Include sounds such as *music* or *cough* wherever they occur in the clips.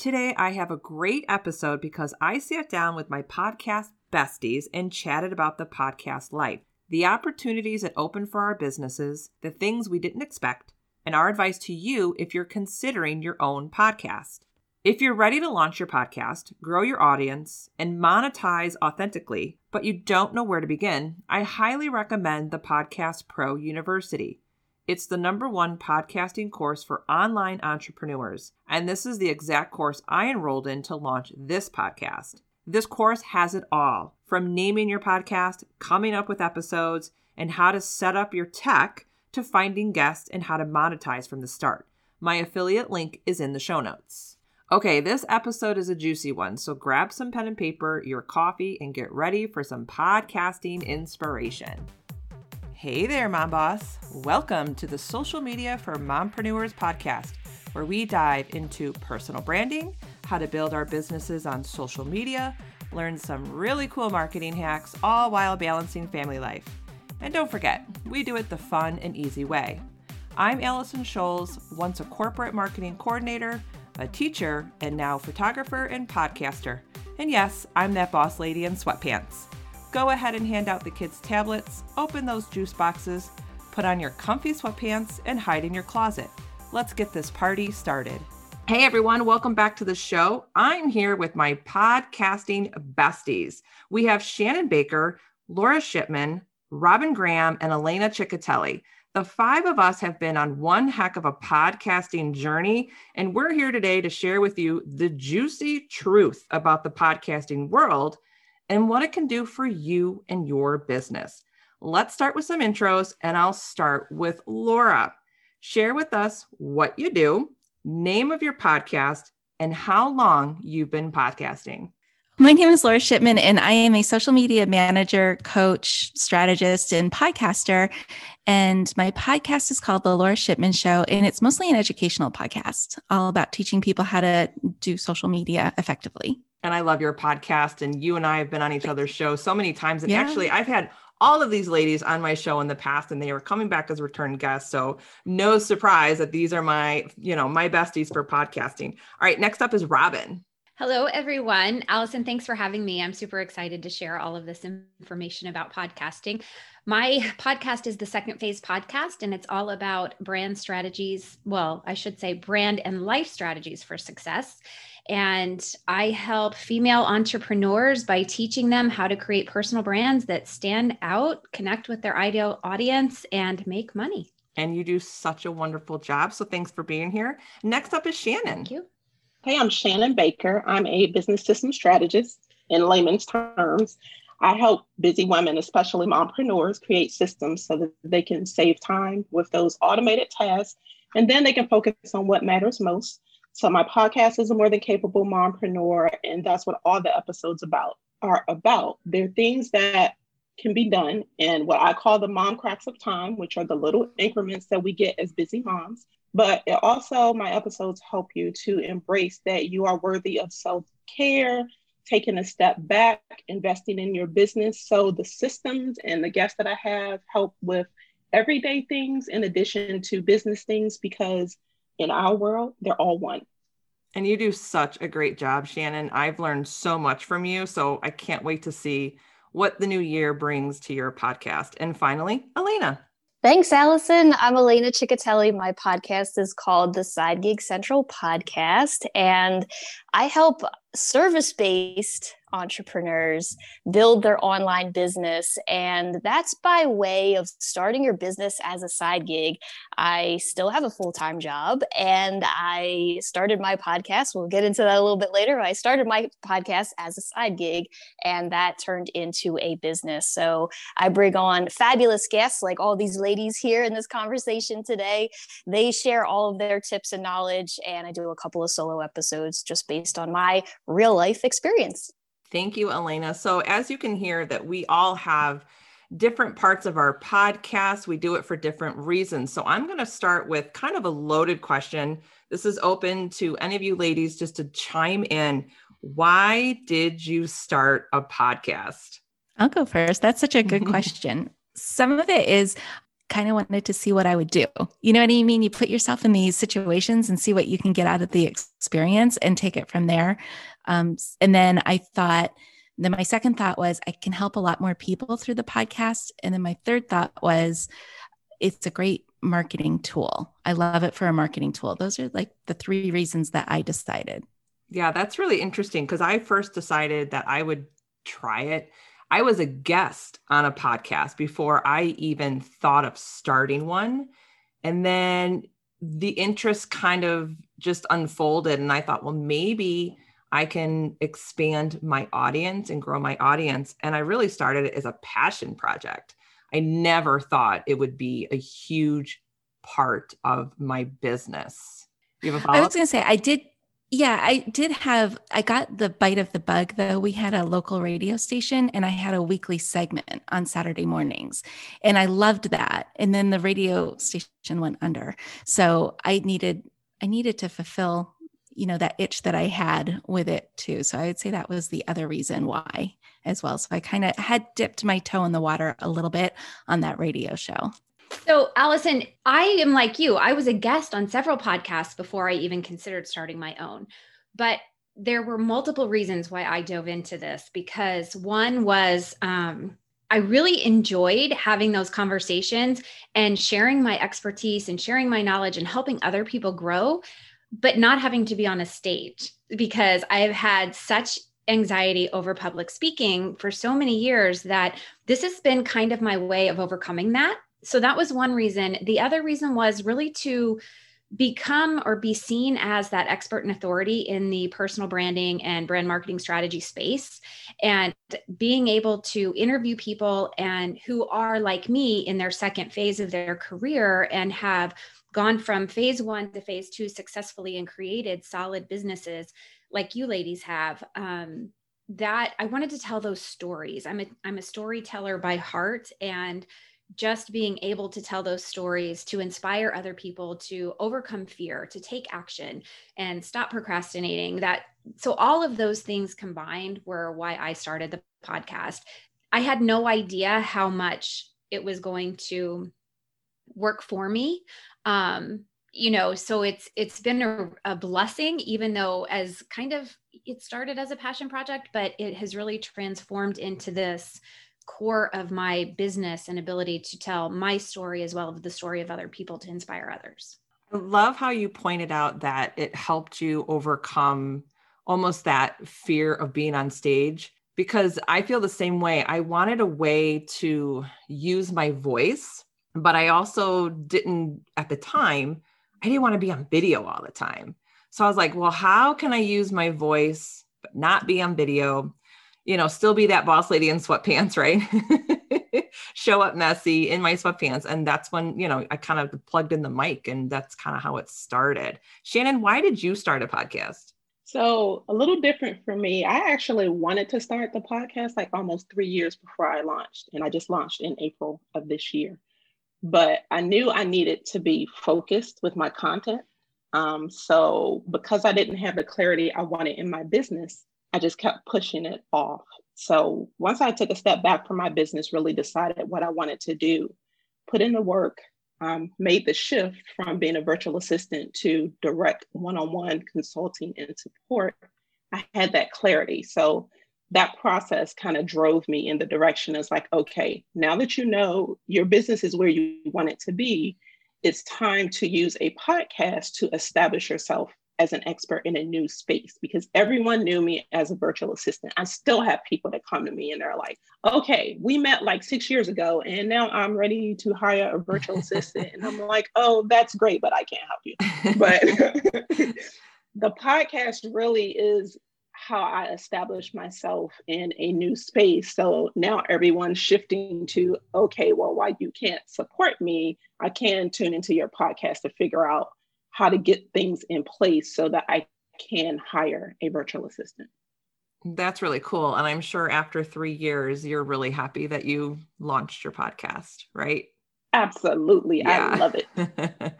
Today, I have a great episode because I sat down with my podcast besties and chatted about the podcast life, the opportunities it opened for our businesses, the things we didn't expect, and our advice to you if you're considering your own podcast. If you're ready to launch your podcast, grow your audience, and monetize authentically, but you don't know where to begin, I highly recommend the Podcast Pro University. It's the number one podcasting course for online entrepreneurs, and this is the exact course I enrolled in to launch this podcast. This course has it all from naming your podcast, coming up with episodes, and how to set up your tech to finding guests and how to monetize from the start. My affiliate link is in the show notes. Okay, this episode is a juicy one, so grab some pen and paper, your coffee, and get ready for some podcasting inspiration. Hey there, Mom Boss. Welcome to the Social Media for Mompreneurs podcast, where we dive into personal branding, how to build our businesses on social media, learn some really cool marketing hacks, all while balancing family life. And don't forget, we do it the fun and easy way. I'm Allison Scholes, once a corporate marketing coordinator, a teacher, and now photographer and podcaster. And yes, I'm that boss lady in sweatpants. Go ahead and hand out the kids tablets, open those juice boxes, put on your comfy sweatpants, and hide in your closet. Let's get this party started. Hey everyone, welcome back to the show. I'm here with my podcasting besties. We have Shannon Baker, Laura Shipman, Robin Graham, and Elena Ciccatelli. The five of us have been on one heck of a podcasting journey, and we're here today to share with you the juicy truth about the podcasting world and what it can do for you and your business. Let's start with some intros, and I'll start with Laura. Share with us what you do, name of your podcast, and how long you've been podcasting. My name is Laura Shipman, and I am a social media manager, coach, strategist, and podcaster. And my podcast is called The Laura Shipman Show, and it's mostly an educational podcast, all about teaching people how to do social media effectively and I love your podcast. And you and I have been on each other's show so many times. And yeah. actually, I've had all of these ladies on my show in the past, and they were coming back as return guests. So no surprise that these are my, you know, my besties for podcasting. All right, next up is Robin. Hello, everyone. Allison, thanks for having me. I'm super excited to share all of this information about podcasting. My podcast is the Second Phase Podcast, and it's all about brand strategies. Well, I should say brand and life strategies for success. And I help female entrepreneurs by teaching them how to create personal brands that stand out, connect with their ideal audience, and make money. And you do such a wonderful job. So thanks for being here. Next up is Shannon. Thank you. Hey, I'm Shannon Baker. I'm a business system strategist in layman's terms. I help busy women, especially mompreneurs, create systems so that they can save time with those automated tasks and then they can focus on what matters most so my podcast is a more than capable mompreneur, and that's what all the episodes about are about. They're things that can be done in what I call the mom cracks of time, which are the little increments that we get as busy moms. But it also, my episodes help you to embrace that you are worthy of self care, taking a step back, investing in your business. So the systems and the guests that I have help with everyday things in addition to business things because in our world, they're all one. And you do such a great job, Shannon. I've learned so much from you. So I can't wait to see what the new year brings to your podcast. And finally, Elena. Thanks, Allison. I'm Elena Ciccatelli. My podcast is called the Side Gig Central Podcast, and I help service based entrepreneurs build their online business. And that's by way of starting your business as a side gig. I still have a full time job and I started my podcast. We'll get into that a little bit later. I started my podcast as a side gig and that turned into a business. So I bring on fabulous guests like all these ladies here in this conversation today. They share all of their tips and knowledge, and I do a couple of solo episodes just based on my real life experience. Thank you, Elena. So, as you can hear, that we all have different parts of our podcast. We do it for different reasons. So, I'm going to start with kind of a loaded question. This is open to any of you ladies just to chime in. Why did you start a podcast? I'll go first. That's such a good *laughs* question. Some of it is kind of wanted to see what I would do. You know what I mean? You put yourself in these situations and see what you can get out of the experience and take it from there. Um, and then I thought, then my second thought was I can help a lot more people through the podcast. And then my third thought was it's a great marketing tool. I love it for a marketing tool. Those are like the three reasons that I decided. Yeah, that's really interesting because I first decided that I would try it. I was a guest on a podcast before I even thought of starting one. And then the interest kind of just unfolded. And I thought, well, maybe I can expand my audience and grow my audience. And I really started it as a passion project. I never thought it would be a huge part of my business. You have a I was going to say, I did yeah, I did have, I got the bite of the bug though. We had a local radio station and I had a weekly segment on Saturday mornings and I loved that. And then the radio station went under. So I needed, I needed to fulfill, you know, that itch that I had with it too. So I would say that was the other reason why as well. So I kind of had dipped my toe in the water a little bit on that radio show. So, Allison, I am like you. I was a guest on several podcasts before I even considered starting my own. But there were multiple reasons why I dove into this because one was um, I really enjoyed having those conversations and sharing my expertise and sharing my knowledge and helping other people grow, but not having to be on a stage because I've had such anxiety over public speaking for so many years that this has been kind of my way of overcoming that so that was one reason. The other reason was really to become or be seen as that expert and authority in the personal branding and brand marketing strategy space and being able to interview people and who are like me in their second phase of their career and have gone from phase 1 to phase 2 successfully and created solid businesses like you ladies have um, that I wanted to tell those stories. I'm a I'm a storyteller by heart and just being able to tell those stories to inspire other people to overcome fear, to take action and stop procrastinating. That so all of those things combined were why I started the podcast. I had no idea how much it was going to work for me. Um, you know, so it's it's been a, a blessing, even though as kind of it started as a passion project, but it has really transformed into this core of my business and ability to tell my story as well as the story of other people to inspire others. I love how you pointed out that it helped you overcome almost that fear of being on stage because I feel the same way. I wanted a way to use my voice, but I also didn't at the time, I didn't want to be on video all the time. So I was like, well, how can I use my voice but not be on video? You know, still be that boss lady in sweatpants, right? *laughs* Show up messy in my sweatpants. And that's when, you know, I kind of plugged in the mic and that's kind of how it started. Shannon, why did you start a podcast? So, a little different for me. I actually wanted to start the podcast like almost three years before I launched, and I just launched in April of this year. But I knew I needed to be focused with my content. Um, so, because I didn't have the clarity I wanted in my business, I just kept pushing it off. So once I took a step back from my business, really decided what I wanted to do, put in the work, um, made the shift from being a virtual assistant to direct one on one consulting and support, I had that clarity. So that process kind of drove me in the direction of like, okay, now that you know your business is where you want it to be, it's time to use a podcast to establish yourself as an expert in a new space because everyone knew me as a virtual assistant. I still have people that come to me and they're like, okay, we met like six years ago and now I'm ready to hire a virtual *laughs* assistant. And I'm like, oh, that's great, but I can't help you. But *laughs* the podcast really is how I established myself in a new space. So now everyone's shifting to, okay, well, why you can't support me, I can tune into your podcast to figure out how to get things in place so that I can hire a virtual assistant. That's really cool. And I'm sure after three years, you're really happy that you launched your podcast, right? Absolutely. Yeah. I love it. *laughs*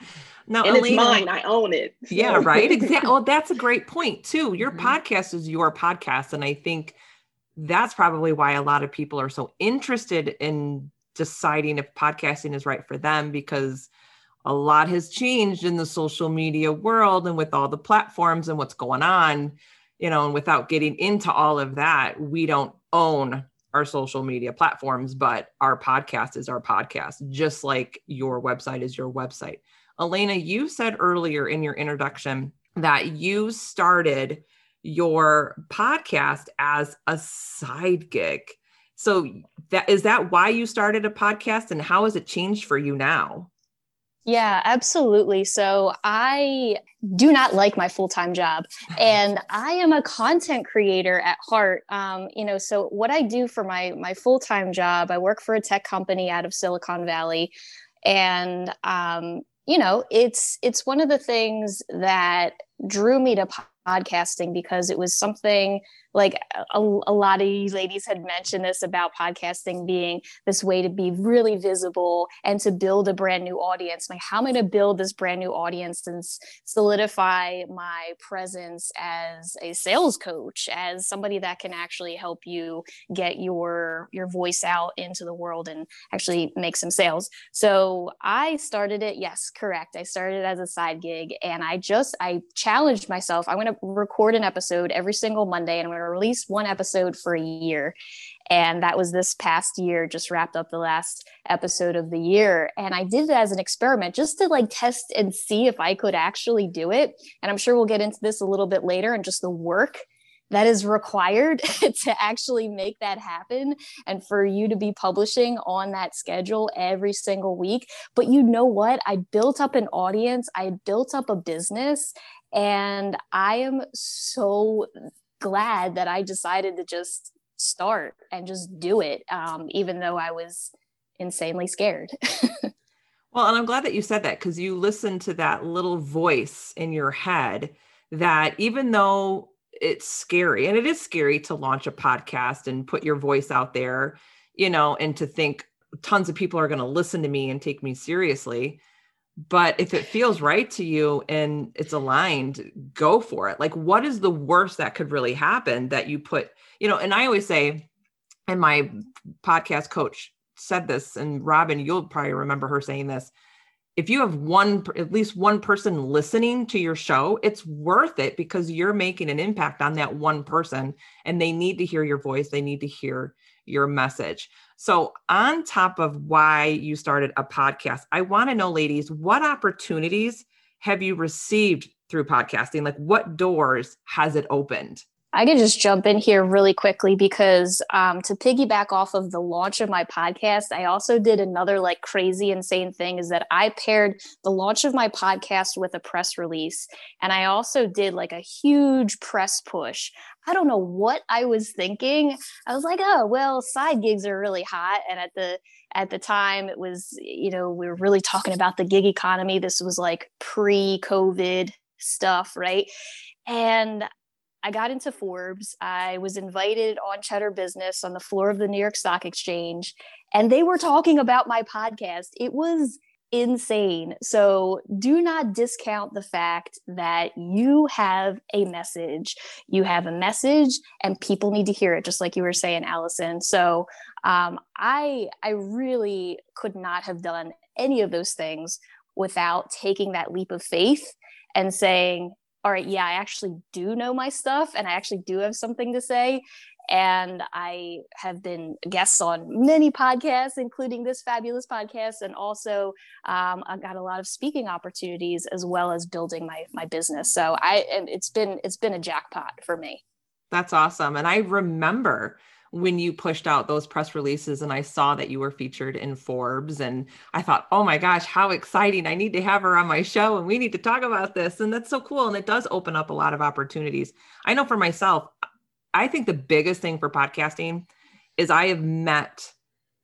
now, and it's mine. I own it. So. Yeah, right. Exactly. *laughs* well, that's a great point, too. Your mm-hmm. podcast is your podcast. And I think that's probably why a lot of people are so interested in deciding if podcasting is right for them because a lot has changed in the social media world and with all the platforms and what's going on, you know, and without getting into all of that, we don't own our social media platforms, but our podcast is our podcast, just like your website is your website. Elena, you said earlier in your introduction that you started your podcast as a side gig. So that is that why you started a podcast and how has it changed for you now? Yeah, absolutely. So I do not like my full time job, *laughs* and I am a content creator at heart. Um, you know, so what I do for my my full time job, I work for a tech company out of Silicon Valley, and um, you know, it's it's one of the things that drew me to podcasting because it was something like a, a, lot of you ladies had mentioned this about podcasting being this way to be really visible and to build a brand new audience. Like how am i going to build this brand new audience and solidify my presence as a sales coach as somebody that can actually help you get your your voice out into the world and actually make some sales? So i started it yes correct. I started as a side gig and i just i challenged myself i'm to record an episode every single monday and i'm going to release one episode for a year. And that was this past year, just wrapped up the last episode of the year. And I did it as an experiment just to like test and see if I could actually do it. And I'm sure we'll get into this a little bit later and just the work that is required *laughs* to actually make that happen and for you to be publishing on that schedule every single week. But you know what? I built up an audience, I built up a business, and I am so glad that I decided to just start and just do it, um, even though I was insanely scared. *laughs* well, and I'm glad that you said that because you listened to that little voice in your head that even though it's scary and it is scary to launch a podcast and put your voice out there, you know, and to think tons of people are going to listen to me and take me seriously but if it feels right to you and it's aligned go for it. Like what is the worst that could really happen that you put you know and i always say and my podcast coach said this and robin you'll probably remember her saying this if you have one at least one person listening to your show it's worth it because you're making an impact on that one person and they need to hear your voice they need to hear your message so, on top of why you started a podcast, I want to know, ladies, what opportunities have you received through podcasting? Like, what doors has it opened? I could just jump in here really quickly because um, to piggyback off of the launch of my podcast, I also did another like crazy, insane thing is that I paired the launch of my podcast with a press release. And I also did like a huge press push. I don't know what I was thinking. I was like, oh, well, side gigs are really hot. And at the at the time it was, you know, we were really talking about the gig economy. This was like pre-COVID stuff, right? And I got into Forbes. I was invited on Cheddar Business on the floor of the New York Stock Exchange, and they were talking about my podcast. It was insane. So do not discount the fact that you have a message. You have a message, and people need to hear it, just like you were saying, Allison. So um, I I really could not have done any of those things without taking that leap of faith and saying all right, yeah, I actually do know my stuff and I actually do have something to say. And I have been guests on many podcasts, including this fabulous podcast. And also, um, I got a lot of speaking opportunities as well as building my, my business. So I, it's been, it's been a jackpot for me. That's awesome. And I remember when you pushed out those press releases and I saw that you were featured in Forbes and I thought, "Oh my gosh, how exciting. I need to have her on my show and we need to talk about this." And that's so cool and it does open up a lot of opportunities. I know for myself, I think the biggest thing for podcasting is I have met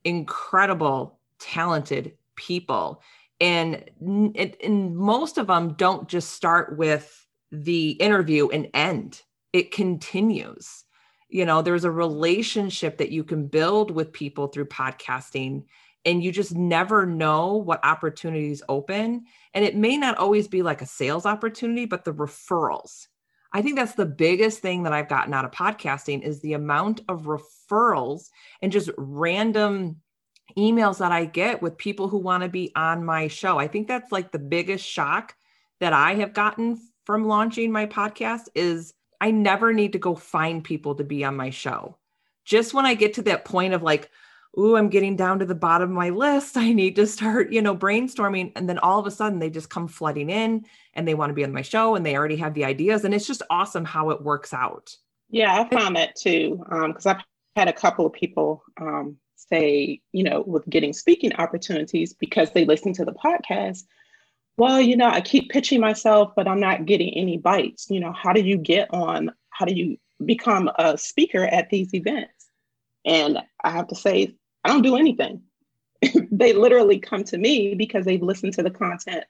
incredible talented people and, and most of them don't just start with the interview and end. It continues you know there's a relationship that you can build with people through podcasting and you just never know what opportunities open and it may not always be like a sales opportunity but the referrals i think that's the biggest thing that i've gotten out of podcasting is the amount of referrals and just random emails that I get with people who want to be on my show. I think that's like the biggest shock that I have gotten from launching my podcast is I never need to go find people to be on my show. Just when I get to that point of like, ooh, I'm getting down to the bottom of my list. *laughs* I need to start, you know, brainstorming. And then all of a sudden they just come flooding in and they want to be on my show and they already have the ideas. And it's just awesome how it works out. Yeah, I found that too. Because um, I've had a couple of people um, say, you know, with getting speaking opportunities because they listen to the podcast. Well, you know, I keep pitching myself, but I'm not getting any bites. You know, how do you get on? How do you become a speaker at these events? And I have to say, I don't do anything. *laughs* they literally come to me because they've listened to the content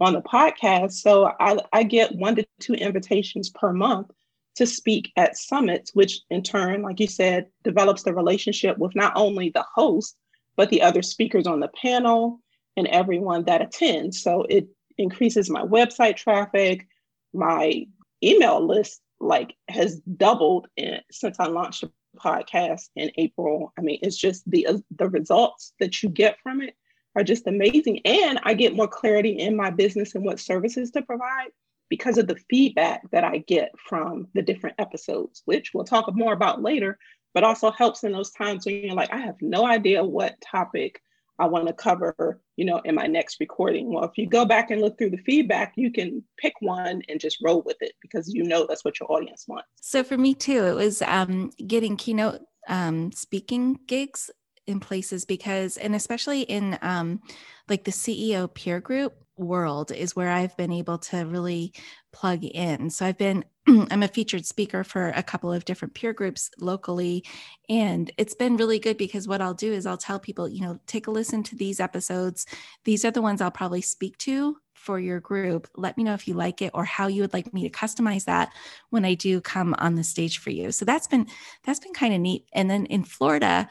on the podcast. So I, I get one to two invitations per month to speak at summits, which in turn, like you said, develops the relationship with not only the host, but the other speakers on the panel and everyone that attends. So it increases my website traffic, my email list like has doubled in, since I launched the podcast in April. I mean, it's just the uh, the results that you get from it are just amazing, and I get more clarity in my business and what services to provide because of the feedback that I get from the different episodes, which we'll talk more about later, but also helps in those times when you're like, I have no idea what topic I want to cover, you know, in my next recording. Well, if you go back and look through the feedback, you can pick one and just roll with it because you know that's what your audience wants. So for me too, it was um, getting keynote um, speaking gigs in places because, and especially in um, like the CEO peer group, world is where I've been able to really plug in. So I've been *clears throat* I'm a featured speaker for a couple of different peer groups locally and it's been really good because what I'll do is I'll tell people, you know, take a listen to these episodes. These are the ones I'll probably speak to for your group. Let me know if you like it or how you would like me to customize that when I do come on the stage for you. So that's been that's been kind of neat. And then in Florida,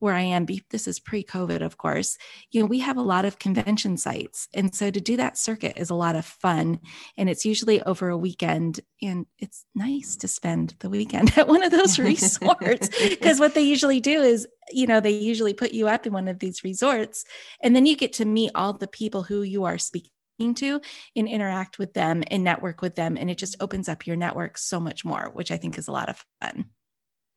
where I am, this is pre COVID, of course, you know, we have a lot of convention sites. And so to do that circuit is a lot of fun. And it's usually over a weekend. And it's nice to spend the weekend *laughs* at one of those resorts *laughs* because what they usually do is, you know, they usually put you up in one of these resorts. And then you get to meet all the people who you are speaking to and interact with them and network with them. And it just opens up your network so much more, which I think is a lot of fun.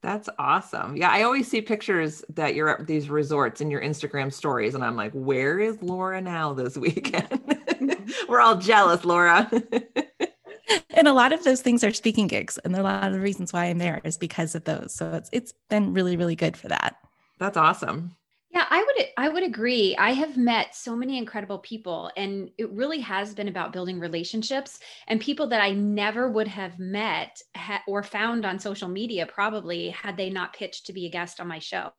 That's awesome. Yeah, I always see pictures that you're at these resorts in your Instagram stories, and I'm like, where is Laura now this weekend? *laughs* *laughs* We're all jealous, Laura. *laughs* and a lot of those things are speaking gigs, and a lot of the reasons why I'm there is because of those. So it's it's been really really good for that. That's awesome. Yeah, I would I would agree. I have met so many incredible people and it really has been about building relationships and people that I never would have met ha- or found on social media probably had they not pitched to be a guest on my show.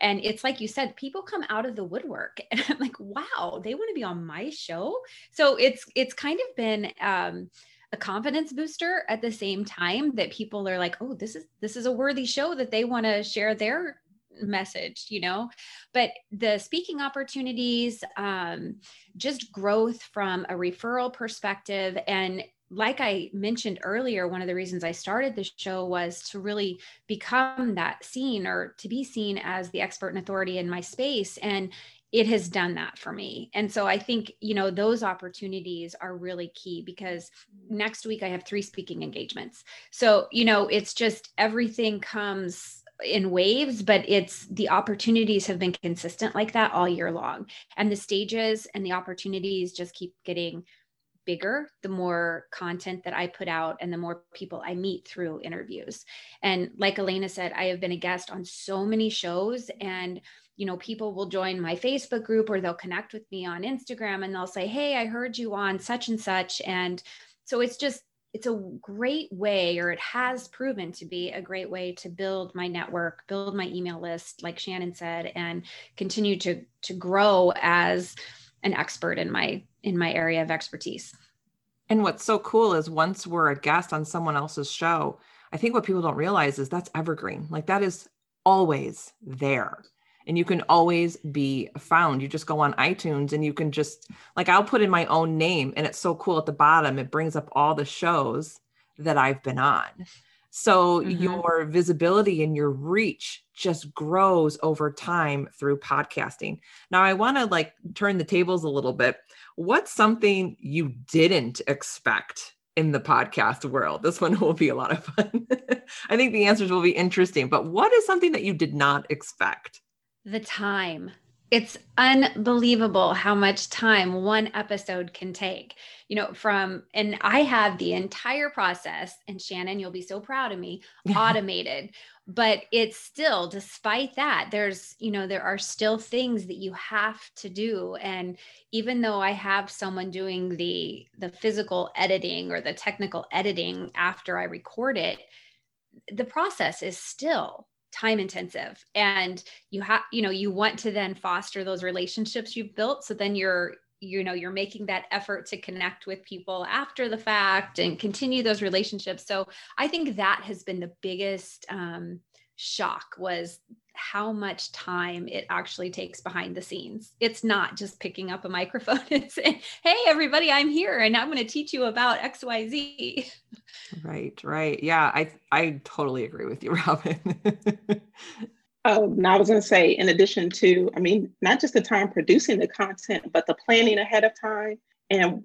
And it's like you said people come out of the woodwork *laughs* and I'm like, "Wow, they want to be on my show?" So it's it's kind of been um a confidence booster at the same time that people are like oh this is this is a worthy show that they want to share their message you know but the speaking opportunities um, just growth from a referral perspective and like I mentioned earlier, one of the reasons I started the show was to really become that seen or to be seen as the expert and authority in my space. And it has done that for me. And so I think, you know, those opportunities are really key because next week I have three speaking engagements. So, you know, it's just everything comes in waves, but it's the opportunities have been consistent like that all year long. And the stages and the opportunities just keep getting bigger the more content that I put out and the more people I meet through interviews. And like Elena said, I have been a guest on so many shows and you know people will join my Facebook group or they'll connect with me on Instagram and they'll say, "Hey, I heard you on such and such." And so it's just it's a great way or it has proven to be a great way to build my network build my email list like shannon said and continue to to grow as an expert in my in my area of expertise. And what's so cool is once we're a guest on someone else's show i think what people don't realize is that's evergreen. Like that is always there and you can always be found. You just go on iTunes and you can just like I'll put in my own name and it's so cool at the bottom. It brings up all the shows that I've been on. So mm-hmm. your visibility and your reach just grows over time through podcasting. Now I want to like turn the tables a little bit. What's something you didn't expect in the podcast world? This one *laughs* will be a lot of fun. *laughs* I think the answers will be interesting, but what is something that you did not expect? The time. It's unbelievable how much time one episode can take. You know from and i have the entire process and shannon you'll be so proud of me automated. But it's still despite that there's you know there are still things that you have to do. And even though i have someone doing the the physical editing or the technical editing after i record it the process is still time intensive. And you have you know you want to then foster those relationships you've built. So then you're you know you're making that effort to connect with people after the fact and continue those relationships. So i think that has been the biggest um, shock was how much time it actually takes behind the scenes. It's not just picking up a microphone *laughs* and saying, Hey, everybody, I'm here and I'm going to teach you about XYZ. Right, right. Yeah, I I totally agree with you, *laughs* Robin. Oh, now I was going to say, in addition to, I mean, not just the time producing the content, but the planning ahead of time and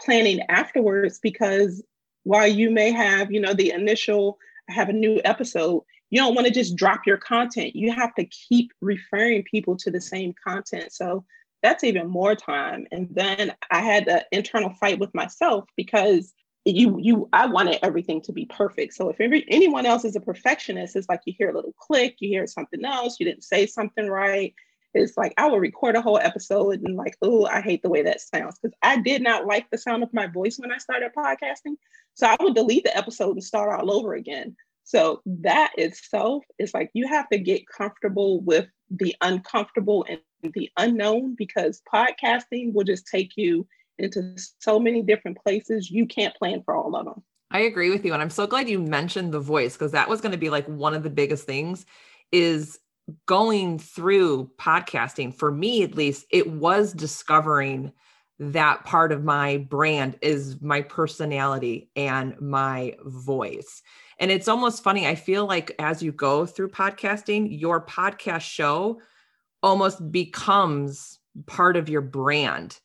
planning afterwards, because while you may have, you know, the initial, I have a new episode, you don't want to just drop your content. You have to keep referring people to the same content. So that's even more time. And then I had an internal fight with myself because you you I wanted everything to be perfect. So if every, anyone else is a perfectionist, it's like you hear a little click, you hear something else, you didn't say something right. It's like I will record a whole episode and like, oh, I hate the way that sounds because I did not like the sound of my voice when I started podcasting. So I would delete the episode and start all over again. So that itself is like you have to get comfortable with the uncomfortable and the unknown because podcasting will just take you into so many different places you can't plan for all of them. I agree with you and I'm so glad you mentioned the voice because that was going to be like one of the biggest things is going through podcasting for me at least it was discovering that part of my brand is my personality and my voice and it's almost funny. I feel like as you go through podcasting, your podcast show almost becomes part of your brand.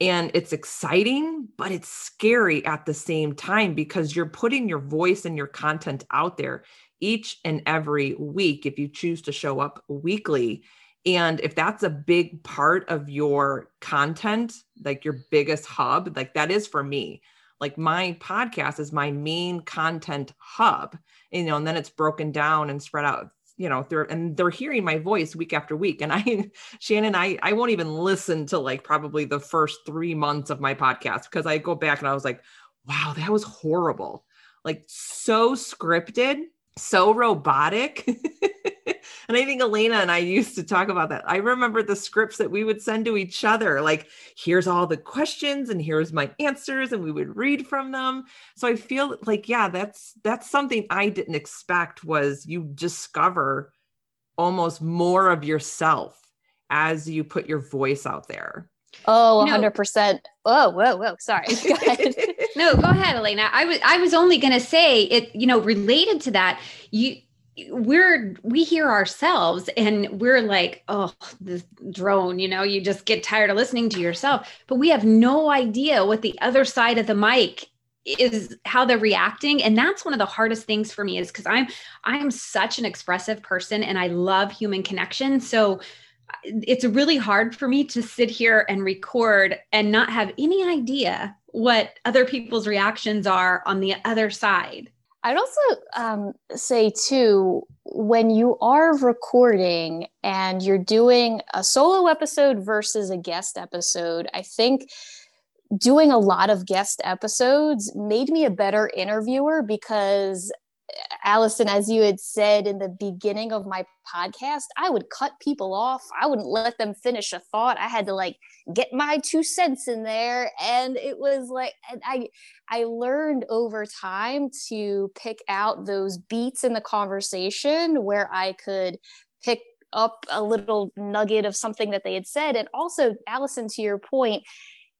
And it's exciting, but it's scary at the same time because you're putting your voice and your content out there each and every week if you choose to show up weekly. And if that's a big part of your content, like your biggest hub, like that is for me. Like my podcast is my main content hub you know and then it's broken down and spread out you know they're and they're hearing my voice week after week. And i *laughs* shannon i i won't even listen to like probably the first three months of my podcast because i go back and i was like wow that was horrible. Like so scripted so robotic *laughs* And I think Elena and I used to talk about that. I remember the scripts that we would send to each other like, here's all the questions and here's my answers, and we would read from them. So I feel like, yeah, that's that's something I didn't expect was you discover almost more of yourself as you put your voice out there. Oh, 100%. Oh, whoa, whoa. Sorry. *laughs* Go no, go ahead, Elena. I was I was only going to say it, you know, related to that, you we're we hear ourselves and we're like oh this drone you know you just get tired of listening to yourself. But we have no idea what the other side of the mic is how they're reacting. And that's one of the hardest things for me is because i'm i'm such an expressive person and i love human connection. So uh, it's really hard for me to sit here and record and not have any idea what other people's reactions are on the other side I'd also um, say, too, when you are recording and you're doing a solo episode versus a guest episode, I think doing a lot of guest episodes made me a better interviewer because Allison, as you had said in the beginning of my podcast, I would cut people off. I wouldn't let them finish a thought. I had to like get my two cents in there. And it was like, I, I learned over time to pick out those beats in the conversation where I could pick up a little nugget of something that they had said. And also, Allison, to your point,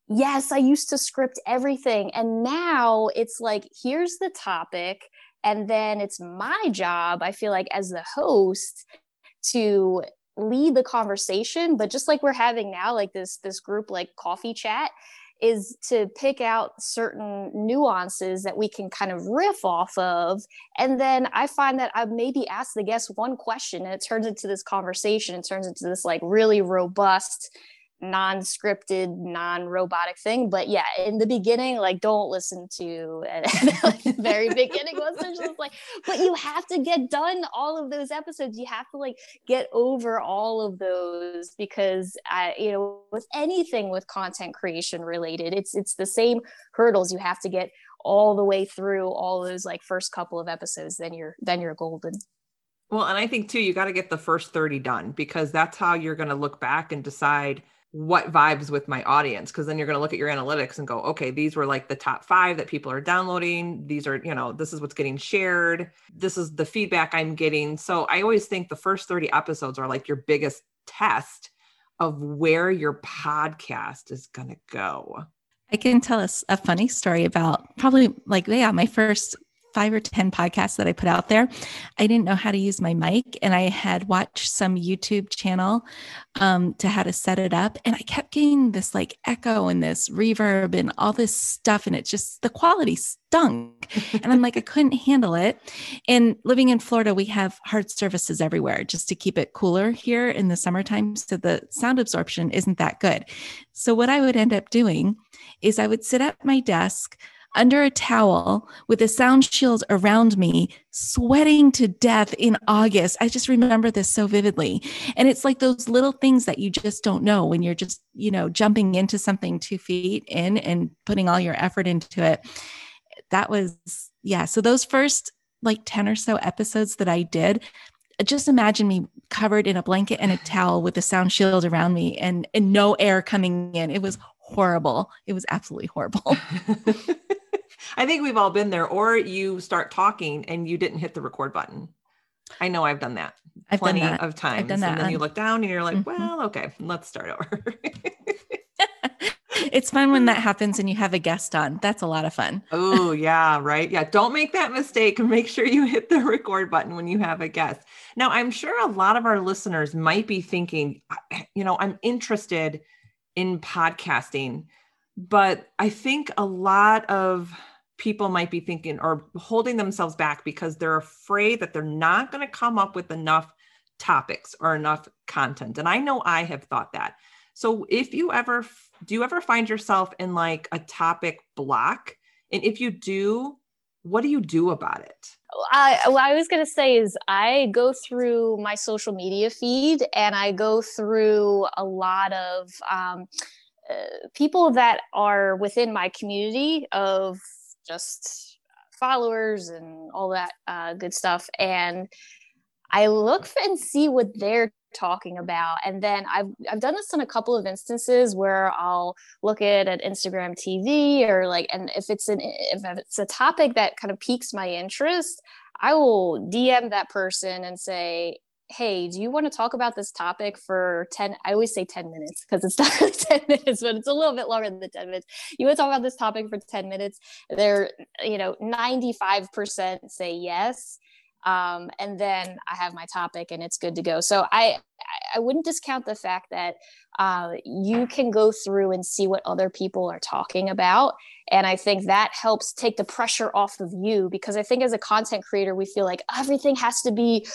yes, I used to script everything. And now it's like, here's the topic And then it's my job, I feel like, as the host to lead the conversation but just like we're having now like this this group like coffee chat is to pick out certain nuances that we can kind of riff off of. And then I find that I maybe ask the guest one question and it turns into this conversation. It turns into this like really robust non-scripted non-robotic thing. But yeah in the beginning like don't listen to *laughs* like the very beginning. Was just like but you have to get done all of those episodes. You have to like get over all of those because i you know with anything with content creation related it's it's the same hurdles. You have to get all the way through all those like first couple of episodes then you're then you're golden. Well and i think too you got to get the first 30 done because that's how you're going to look back and decide what vibes with my audience because then you're going to look at your analytics and go okay these were like the top five that people are downloading. These are you know this is what's getting shared. This is the feedback i'm getting. So i always think the first 30 episodes are like your biggest test of where your podcast is going to go. I can tell us a funny story about probably like yeah my first five or 10 podcasts that I put out there, I didn't know how to use my mic. And I had watched some YouTube channel um, to how to set it up. And I kept getting this like echo and this reverb and all this stuff. And it just, the quality stunk. and I'm like, I couldn't handle it. And living in Florida, we have hard surfaces everywhere just to keep it cooler here in the summertime. So the sound absorption isn't that good. So what I would end up doing is I would sit at my desk under a towel with a sound shield around me, sweating to death in August. I just remember this so vividly. And it's like those little things that you just don't know when you're just, you know, jumping into something two feet in and putting all your effort into it. That was, yeah. So those first like 10 or so episodes that I did, just imagine me covered in a blanket and a towel with a sound shield around me and, and no air coming in. It was horrible. It was absolutely horrible. *laughs* I think we've all been there, or you start talking and you didn't hit the record button. I know I've done that I've plenty done that. of times. I've done that. And then you look down and you're like, Mhm. well, okay, let's start over. *laughs* it's fun when that happens and you have a guest on. That's a lot of fun. *laughs* oh, yeah, right. Yeah, don't make that mistake and make sure you hit the record button when you have a guest. Now, I'm sure a lot of our listeners might be thinking, you know, I'm interested in podcasting, but I think a lot of people might be thinking or holding themselves back because they're afraid that they're not going to come up with enough topics or enough content. And I know I have thought that. So if you ever do you ever find yourself in like a topic block? And if you do, what do you do about it? I, what I was going to say is I go through my social media feed and I go through a lot of um, uh, people that are within my community of just followers and all that uh, good stuff. And I look and see what they're talking about. And then I've, I've done this in a couple of instances where I'll look at an Instagram TV or like, and if it's an, if it's a topic that kind of piques my interest, I will DM that person and say, Hey, do you want to talk about this topic for 10? I always say 10 minutes because it's *laughs* not really 10 minutes, but it's a little bit longer than the 10 minutes. You want to talk about this topic for 10 minutes? They're, you know, 95% say yes. Um, and then I have my topic and it's good to go. So I, I wouldn't discount the fact that uh, you can go through and see what other people are talking about. And I think that helps take the pressure off of you because I think as a content creator, we feel like everything has to be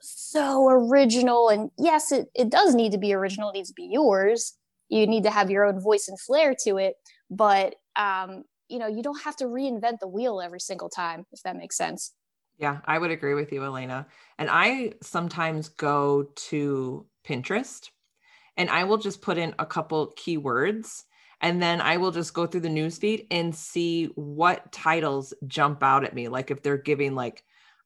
so original. And yes, it, it does need to be original, it needs to be yours. You need to have your own voice and flair to it. But, um, you know, you don't have to reinvent the wheel every single time, if that makes sense. Yeah, I would agree with you, Elena. And I sometimes go to Pinterest and I will just put in a couple keywords and then I will just go through the newsfeed and see what titles jump out at me. Like if they're giving like,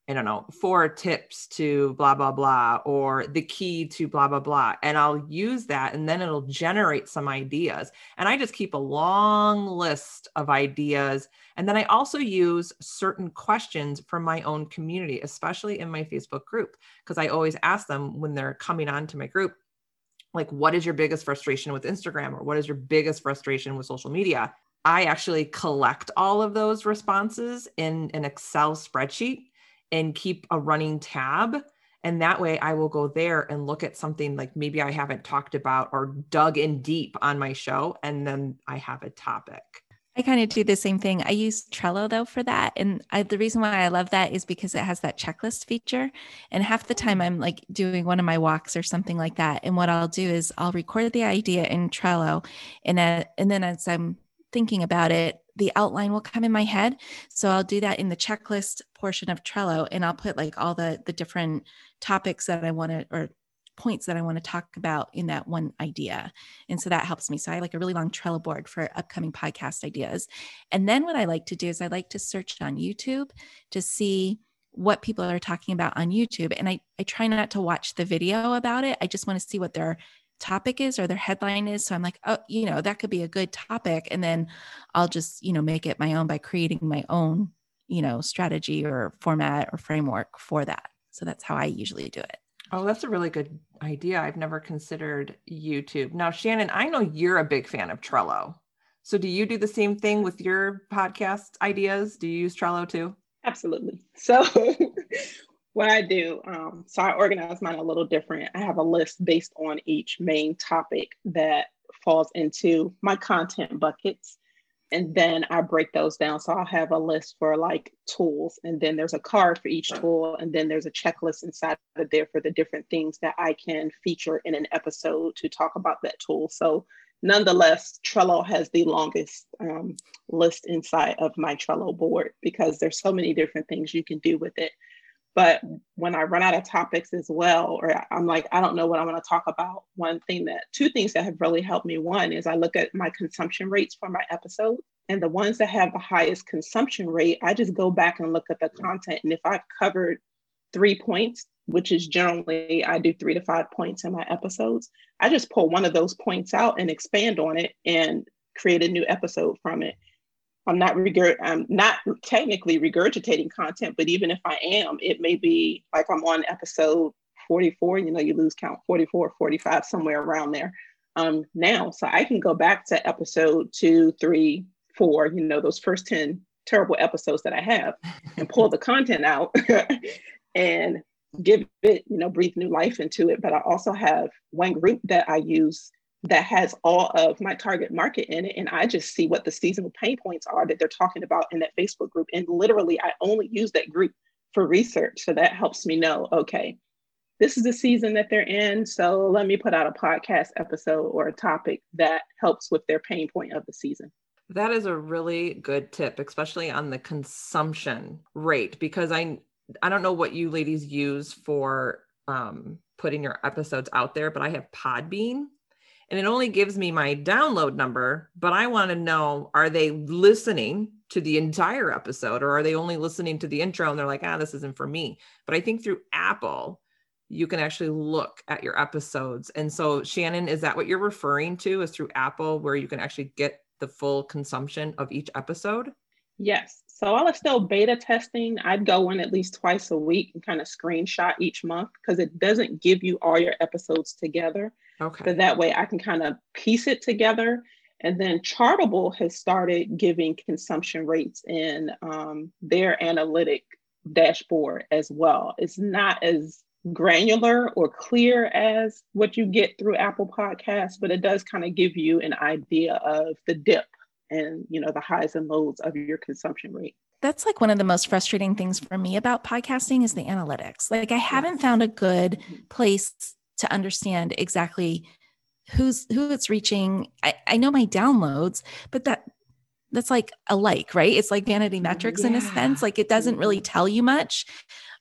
I don't know, four tips to blah, blah, blah, or the key to blah, blah, blah. And I'll use that and then it'll generate some ideas. And I just keep a long list of ideas. And then I also use certain questions from my own community, especially in my Facebook group, because I always ask them when they're coming on to my group, like, what is your biggest frustration with Instagram or what is your biggest frustration with social media? I actually collect all of those responses in an Excel spreadsheet and keep a running tab. And that way I will go there and look at something like maybe I haven't talked about or dug in deep on my show. And then I have a topic. I kind of do the same thing. I use Trello though for that. And I, the reason why I love that is because it has that checklist feature. And half the time I'm like doing one of my walks or something like that. And what I'll do is I'll record the idea in Trello. And, uh, and then as I'm thinking about it, the outline will come in my head. So I'll do that in the checklist portion of Trello and I'll put like all the, the different topics that I want to, or points that I want to talk about in that one idea. And so that helps me. So I like a really long Trello board for upcoming podcast ideas. And then what I like to do is I like to search on YouTube to see what people are talking about on YouTube. And I, I try not to watch the video about it. I just want to see what their topic is or their headline is. So I'm like, oh, you know, that could be a good topic. And then I'll just, you know, make it my own by creating my own, you know, strategy or format or framework for that. So that's how I usually do it. Oh, that's a really good idea. I've never considered YouTube. Now, Shannon, I know you're a big fan of Trello. So, do you do the same thing with your podcast ideas? Do you use Trello too? Absolutely. So, *laughs* what I do, um, so I organize mine a little different. I have a list based on each main topic that falls into my content buckets and then I break those down. So I'll have a list for like tools, and then there's a card for each tool, and then there's a checklist inside of there for the different things that I can feature in an episode to talk about that tool. So nonetheless, Trello has the longest um, list inside of my Trello board because there's so many different things you can do with it. But when I run out of topics as well, or I'm like, I don't know what I want to talk about, one thing that, two things that have really helped me. One is I look at my consumption rates for my episode. And the ones that have the highest consumption rate, I just go back and look at the content. And if I've covered three points, which is generally I do three to five points in my episodes, I just pull one of those points out and expand on it and create a new episode from it. I'm not regurg- I'm not technically regurgitating content, but even if I am, it may be like I'm on episode 44, you know, you lose count 44, 45, somewhere around there um, now. So I can go back to episode two, three, four, you know, those first 10 terrible episodes that I have and pull the content out *laughs* and give it, you know, breathe new life into it. But I also have one group that I use that has all of my target market in it. And I just see what the seasonal pain points are that they're talking about in that Facebook group. And literally, I only use that group for research. So that helps me know okay, this is the season that they're in. So let me put out a podcast episode or a topic that helps with their pain point of the season. That is a really good tip, especially on the consumption rate, because I I don't know what you ladies use for um, putting your episodes out there, but I have Podbean and it only gives me my download number, but I want to know are they listening to the entire episode or are they only listening to the intro and they're like, ah, this isn't for me. But I think through Apple, you can actually look at your episodes. And so, Shannon, is that what you're referring to? Is through Apple where you can actually get the full consumption of each episode? Yes. So while it's still beta testing, I'd go in at least twice a week and kind of screenshot each month because it doesn't give you all your episodes together. Okay. But that way I can kind of piece it together. And then Chartable has started giving consumption rates in um, their analytic dashboard as well. It's not as granular or clear as what you get through Apple Podcasts, but it does kind of give you an idea of the dip and you know the highs and lows of your consumption rate. That's like one of the most frustrating things for me about podcasting is the analytics. Like I haven't found a good place to understand exactly who's who it's reaching. I, I know my downloads, but that that's like a like, right? It's like vanity metrics yeah. in a sense. Like it doesn't really mm-hmm. tell you much.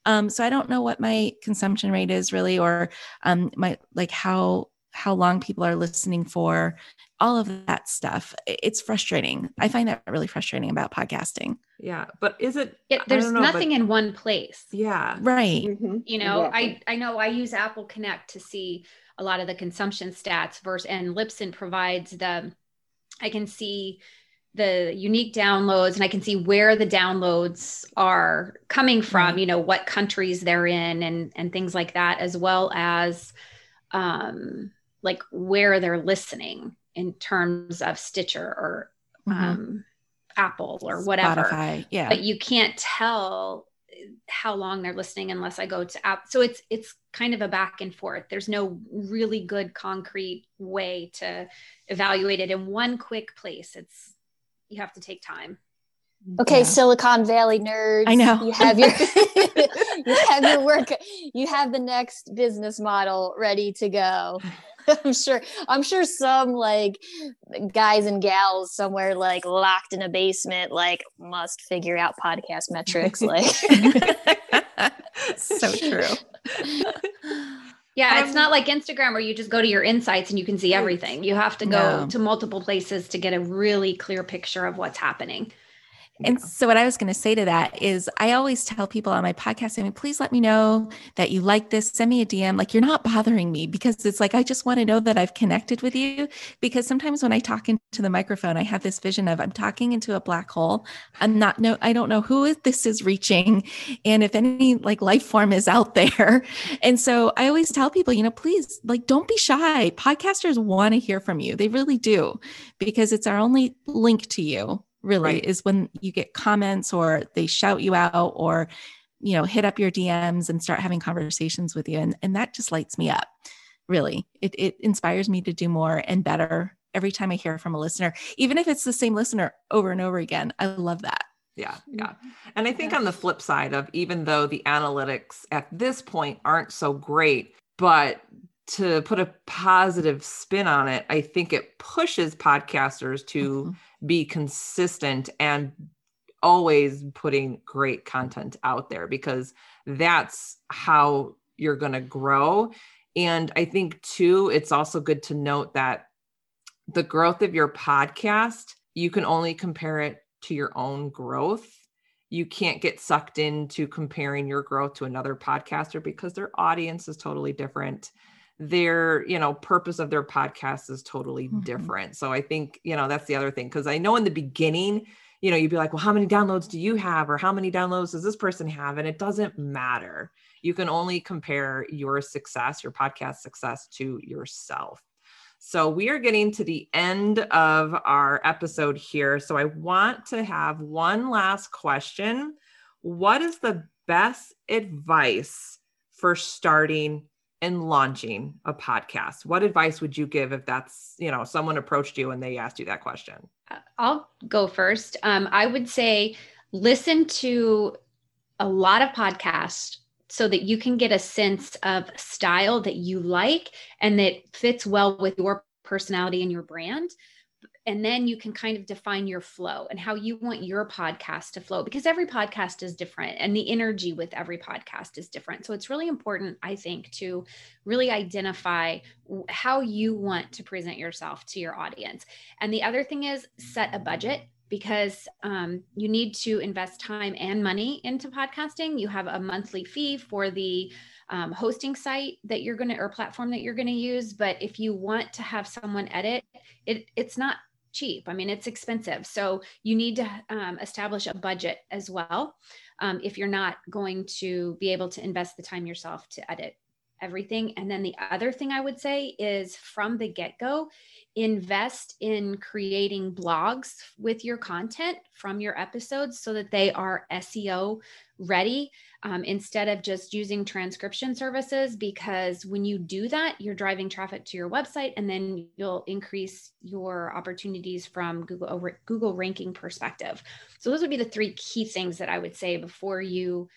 Um, so I don't know what my consumption rate is really, or um, my like how how long people are listening for, all of that stuff. It's frustrating. I find that really frustrating about podcasting. Yeah, but is it? Yeah, there's know, nothing but, in one place. Yeah, right. Mm-hmm. You know, I I know I use Apple Connect to see a lot of the consumption stats. Versus and Libsyn provides the. I can see the unique downloads and I can see where the downloads are coming from, mm-hmm. you know, what countries they're in and and things like that, as well as um like where they're listening in terms of Stitcher or mm-hmm. um, Apple or whatever. Spotify, yeah. But you can't tell how long they're listening unless I go to app. So it's it's kind of a back and forth. There's no really good concrete way to evaluate it in one quick place. It's you have to take time. Okay, yeah. Silicon Valley nerds. I know. You have your *laughs* *laughs* you have your work. You have the next business model ready to go. *laughs* *laughs* I'm sure. I'm sure some like guys and gals somewhere like locked in a basement like must figure out podcast metrics. *laughs* Like, so true. *laughs* Yeah, um, it's not like Instagram where you just go to your insights and you can see everything. You have to go no. to multiple places to get a really clear picture of what's happening. And so, what I was going to say to that is, I always tell people on my podcast, I mean, please let me know that you like this. Send me a DM. Like, you're not bothering me because it's like, I just want to know that I've connected with you. Because sometimes when I talk into the microphone, I have this vision of I'm talking into a black hole. I'm not, no, I don't know who this is reaching and if any like life form is out *laughs* there. And so, I always tell people, you know, please, like, don't be shy. Podcasters want to hear from you. They really do because it's our only link to you really right. is when you get comments or they shout you out or you know hit up your dms and start having conversations with you. And, and that just lights me up really. It, it inspires me to do more and better every time i hear from a listener even if it's the same listener over and over again. I love that. Yeah mm-hmm. yeah. And i think on the flip side of even though the analytics at this point aren't so great but to put a positive spin on it i think it pushes podcasters to mm-hmm be consistent and always putting great content out there because that's how you're going to grow. And I think, too, it's also good to note that the growth of your podcast, you can only compare it to your own growth. You can't get sucked into comparing your growth to another podcaster because their audience is totally different their you know purpose of their podcast is totally mm-hmm. different. So i think you know that's the other thing because i know in the beginning you know you'd be like well how many downloads do you have? Or how many downloads does this person have? And it doesn't matter. You can only compare your success your podcast success to yourself. So we are getting to the end of our episode here. So i want to have one last question. What is the best advice for starting and launching a podcast? What advice would you give if that's you know someone approached you and they asked you that question? Uh, i'll go first. Um, i would say listen to a lot of podcasts so that you can get a sense of style that you like and that fits well with your personality and your brand and then you can kind of define your flow and how you want your podcast to flow because every podcast is different and the energy with every podcast is different. So it's really important i think to really identify how you want to present yourself to your audience. And the other thing is set a budget because um, you need to invest time and money into podcasting. You have a monthly fee for the um, hosting site that you're going to or platform that you're going to use but if you want to have someone edit it it's not cheap. I mean, it's expensive. So you need to um, establish a budget as well um, if you're not going to be able to invest the time yourself to edit everything. And then the other thing I would say is from the get go, invest in creating blogs with your content from your episodes so that they are SEO ready um, instead of just using transcription services because when you do that you're driving traffic to your website and then you'll increase your opportunities from google google ranking perspective so those would be the three key things that i would say before you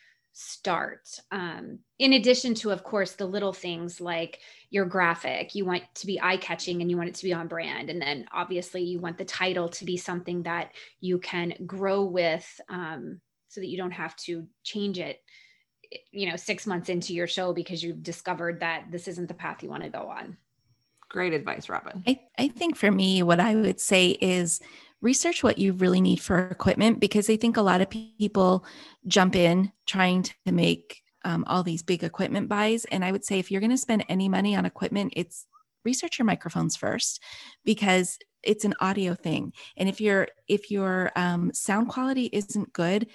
start um, in addition to of course the little things like your graphic. You want to be eye catching and you want it to be on brand. And then obviously you want the title to be something that you can grow with um, so that you don't have to change it you know six months into your show because you've discovered that this isn't the path you want to go on. Great advice robin. I, I think for me what i would say is research what you really need for equipment because i think a lot of people jump in trying to make um, all these big equipment buys. And i would say if you're going to spend any money on equipment it's research your microphones first because it's an audio thing. And if your if your um, sound quality isn't good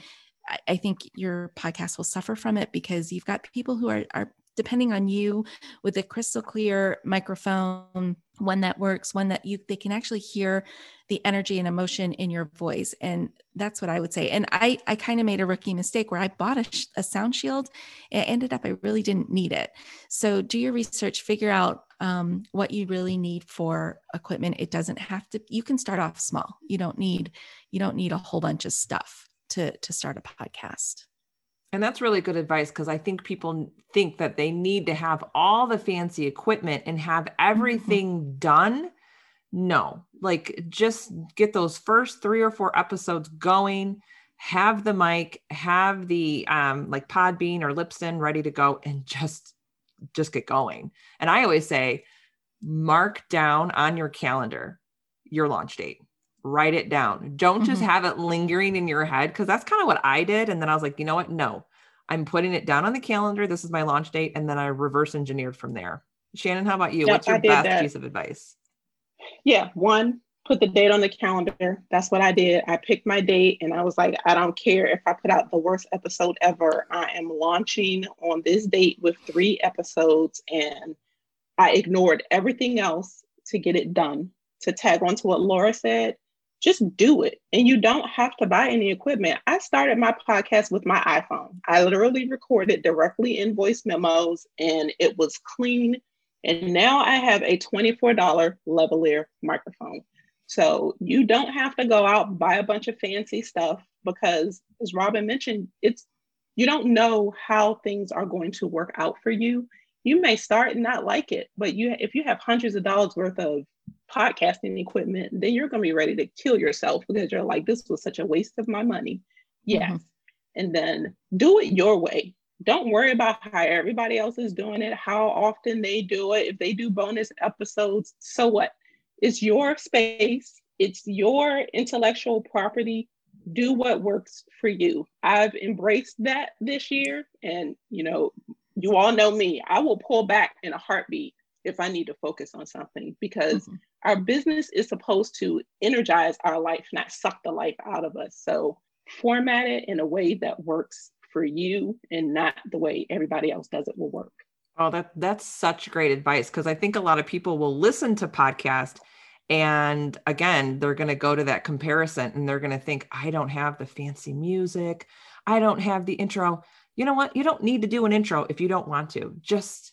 I think your podcast will suffer from it because you've got people who are, are depending on you with a crystal clear microphone one that works one that you they can actually hear the energy and emotion in your voice. And that's what i would say. And i i kind of made a rookie mistake where i bought a, a sound shield. It ended up i really didn't need it. So do your research figure out um, what you really need for equipment. It doesn't have to you can start off small. You don't need you don't need a whole bunch of stuff to to start a podcast and that's really good advice because I think people think that they need to have all the fancy equipment and have mm-hmm. everything mm-hmm. done. No, like just get those first three or four episodes going, have the mic, have the um like Podbean or Libsyn ready to go and just just get going. And I always say mark down on your calendar your launch date write it down. Don't mm-hmm. just have it lingering in your head because that's kind of what I did. And then I was like, you know what? No, I'm putting it down on the calendar. This is my launch date. And then I reverse engineered from there. Shannon, how about you? Yep, What's your best that. piece of advice? Yeah, one, put the date on the calendar. That's what I did. I picked my date and I was like, I don't care if I put out the worst episode ever. I am launching on this date with three episodes. And I ignored everything else to get it done. To tag on to what Laura said, just do it. And you don't have to buy any equipment. I started my podcast with my iPhone. I literally recorded directly in voice memos and it was clean. And now I have a $24 lavalier microphone. So you don't have to go out buy a bunch of fancy stuff because as Robin mentioned, it's you don't know how things are going to work out for you. You may start and not like it, but you if you have hundreds of dollars worth of podcasting equipment, then you're going to be ready to kill yourself because you're like, this was such a waste of my money. Yes. Mm-hmm. And then do it your way. Don't worry about how everybody else is doing it, how often they do it. If they do bonus episodes, so what? It's your space, it's your intellectual property. Do what works for you. I've embraced that this year. And, you know, you all know me, I will pull back in a heartbeat if I need to focus on something because mm-hmm. our business is supposed to energize our life, not suck the life out of us. So format it in a way that works for you and not the way everybody else does it will work. Oh, that that's such great advice because I think a lot of people will listen to podcast and again, they're going to go to that comparison and they're going to think I don't have the fancy music. I don't have the intro. You know what? You don't need to do an intro if you don't want to. Just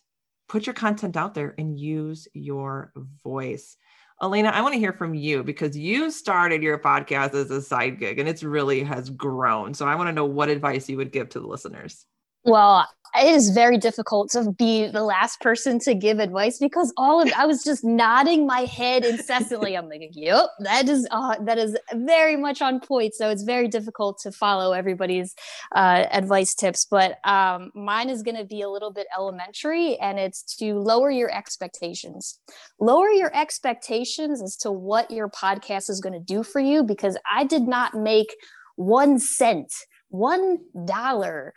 put your content out there and use your voice. Elena, I want to hear from you because you started your podcast as a side gig and it's really has grown. So I want to know what advice you would give to the listeners. Well, it is very difficult to be the last person to give advice because all of I was just nodding my head incessantly. I'm like, "Yep, that is uh, that is very much on point." So it's very difficult to follow everybody's uh, advice tips. But um, mine is going to be a little bit elementary, and it's to lower your expectations. Lower your expectations as to what your podcast is going to do for you, because I did not make one cent one dollar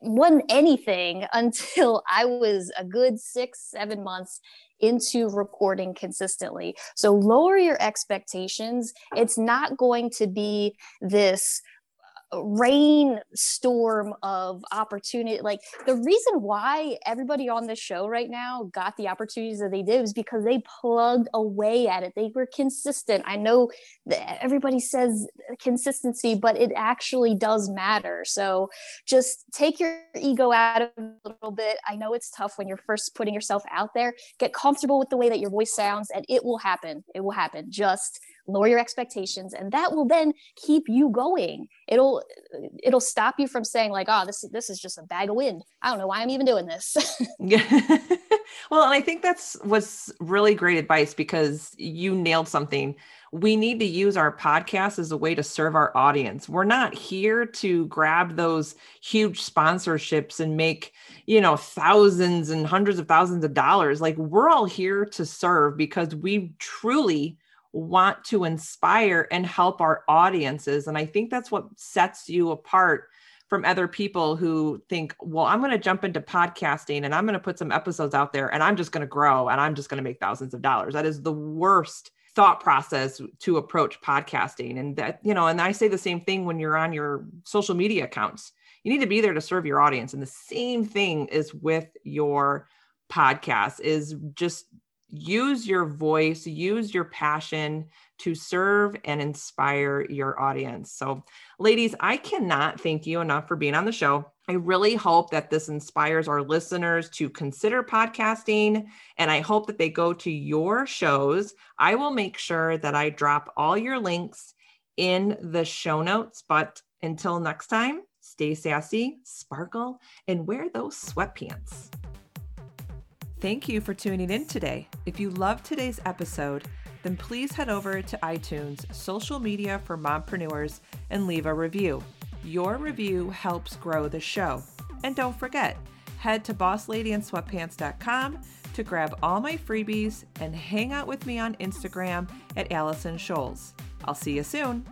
wasn't anything *laughs* until I was a good six, seven months into recording consistently. So lower your expectations. It's not going to be this rainstorm of opportunity. Like the reason why everybody on this show right now got the opportunities that they did was because they plugged away at it. They were consistent. I know everybody says consistency, but it actually does matter. So just take your ego out of a little bit. I know it's tough when you're first putting yourself out there. Get comfortable with the way that your voice sounds, and it will happen. It will happen. Just lower your expectations and that will then keep you going. It'll it'll stop you from saying like oh this this is just a bag of wind. I don't know why i'm even doing this. *laughs* Yeah. *laughs* Well and i think that's was really great advice because you nailed something. We need to use our podcast as a way to serve our audience. We're not here to grab those huge sponsorships and make you know thousands and hundreds of thousands of dollars. Like we're all here to serve because we truly want to inspire and help our audiences. And I think that's what sets you apart from other people who think, well, I'm going to jump into podcasting and I'm going to put some episodes out there and I'm just going to grow and I'm just going to make thousands of dollars. That is the worst thought process to approach podcasting. And that, you know, and I say the same thing when you're on your social media accounts. you need to be there to serve your audience. And the same thing is with your podcast is just use your voice, use your passion to serve and inspire your audience. So, ladies, I cannot thank you enough for being on the show. I really hope that this inspires our listeners to consider podcasting, and I hope that they go to your shows. I will make sure that I drop all your links in the show notes. But until next time, stay sassy, sparkle, and wear those sweatpants. Thank you for tuning in today. If you loved today's episode, then please head over to iTunes, social media for mompreneurs, and leave a review. Your review helps grow the show. And don't forget, head to bossladyandsweatpants.com to grab all my freebies and hang out with me on Instagram at Allison Scholes. I'll see you soon.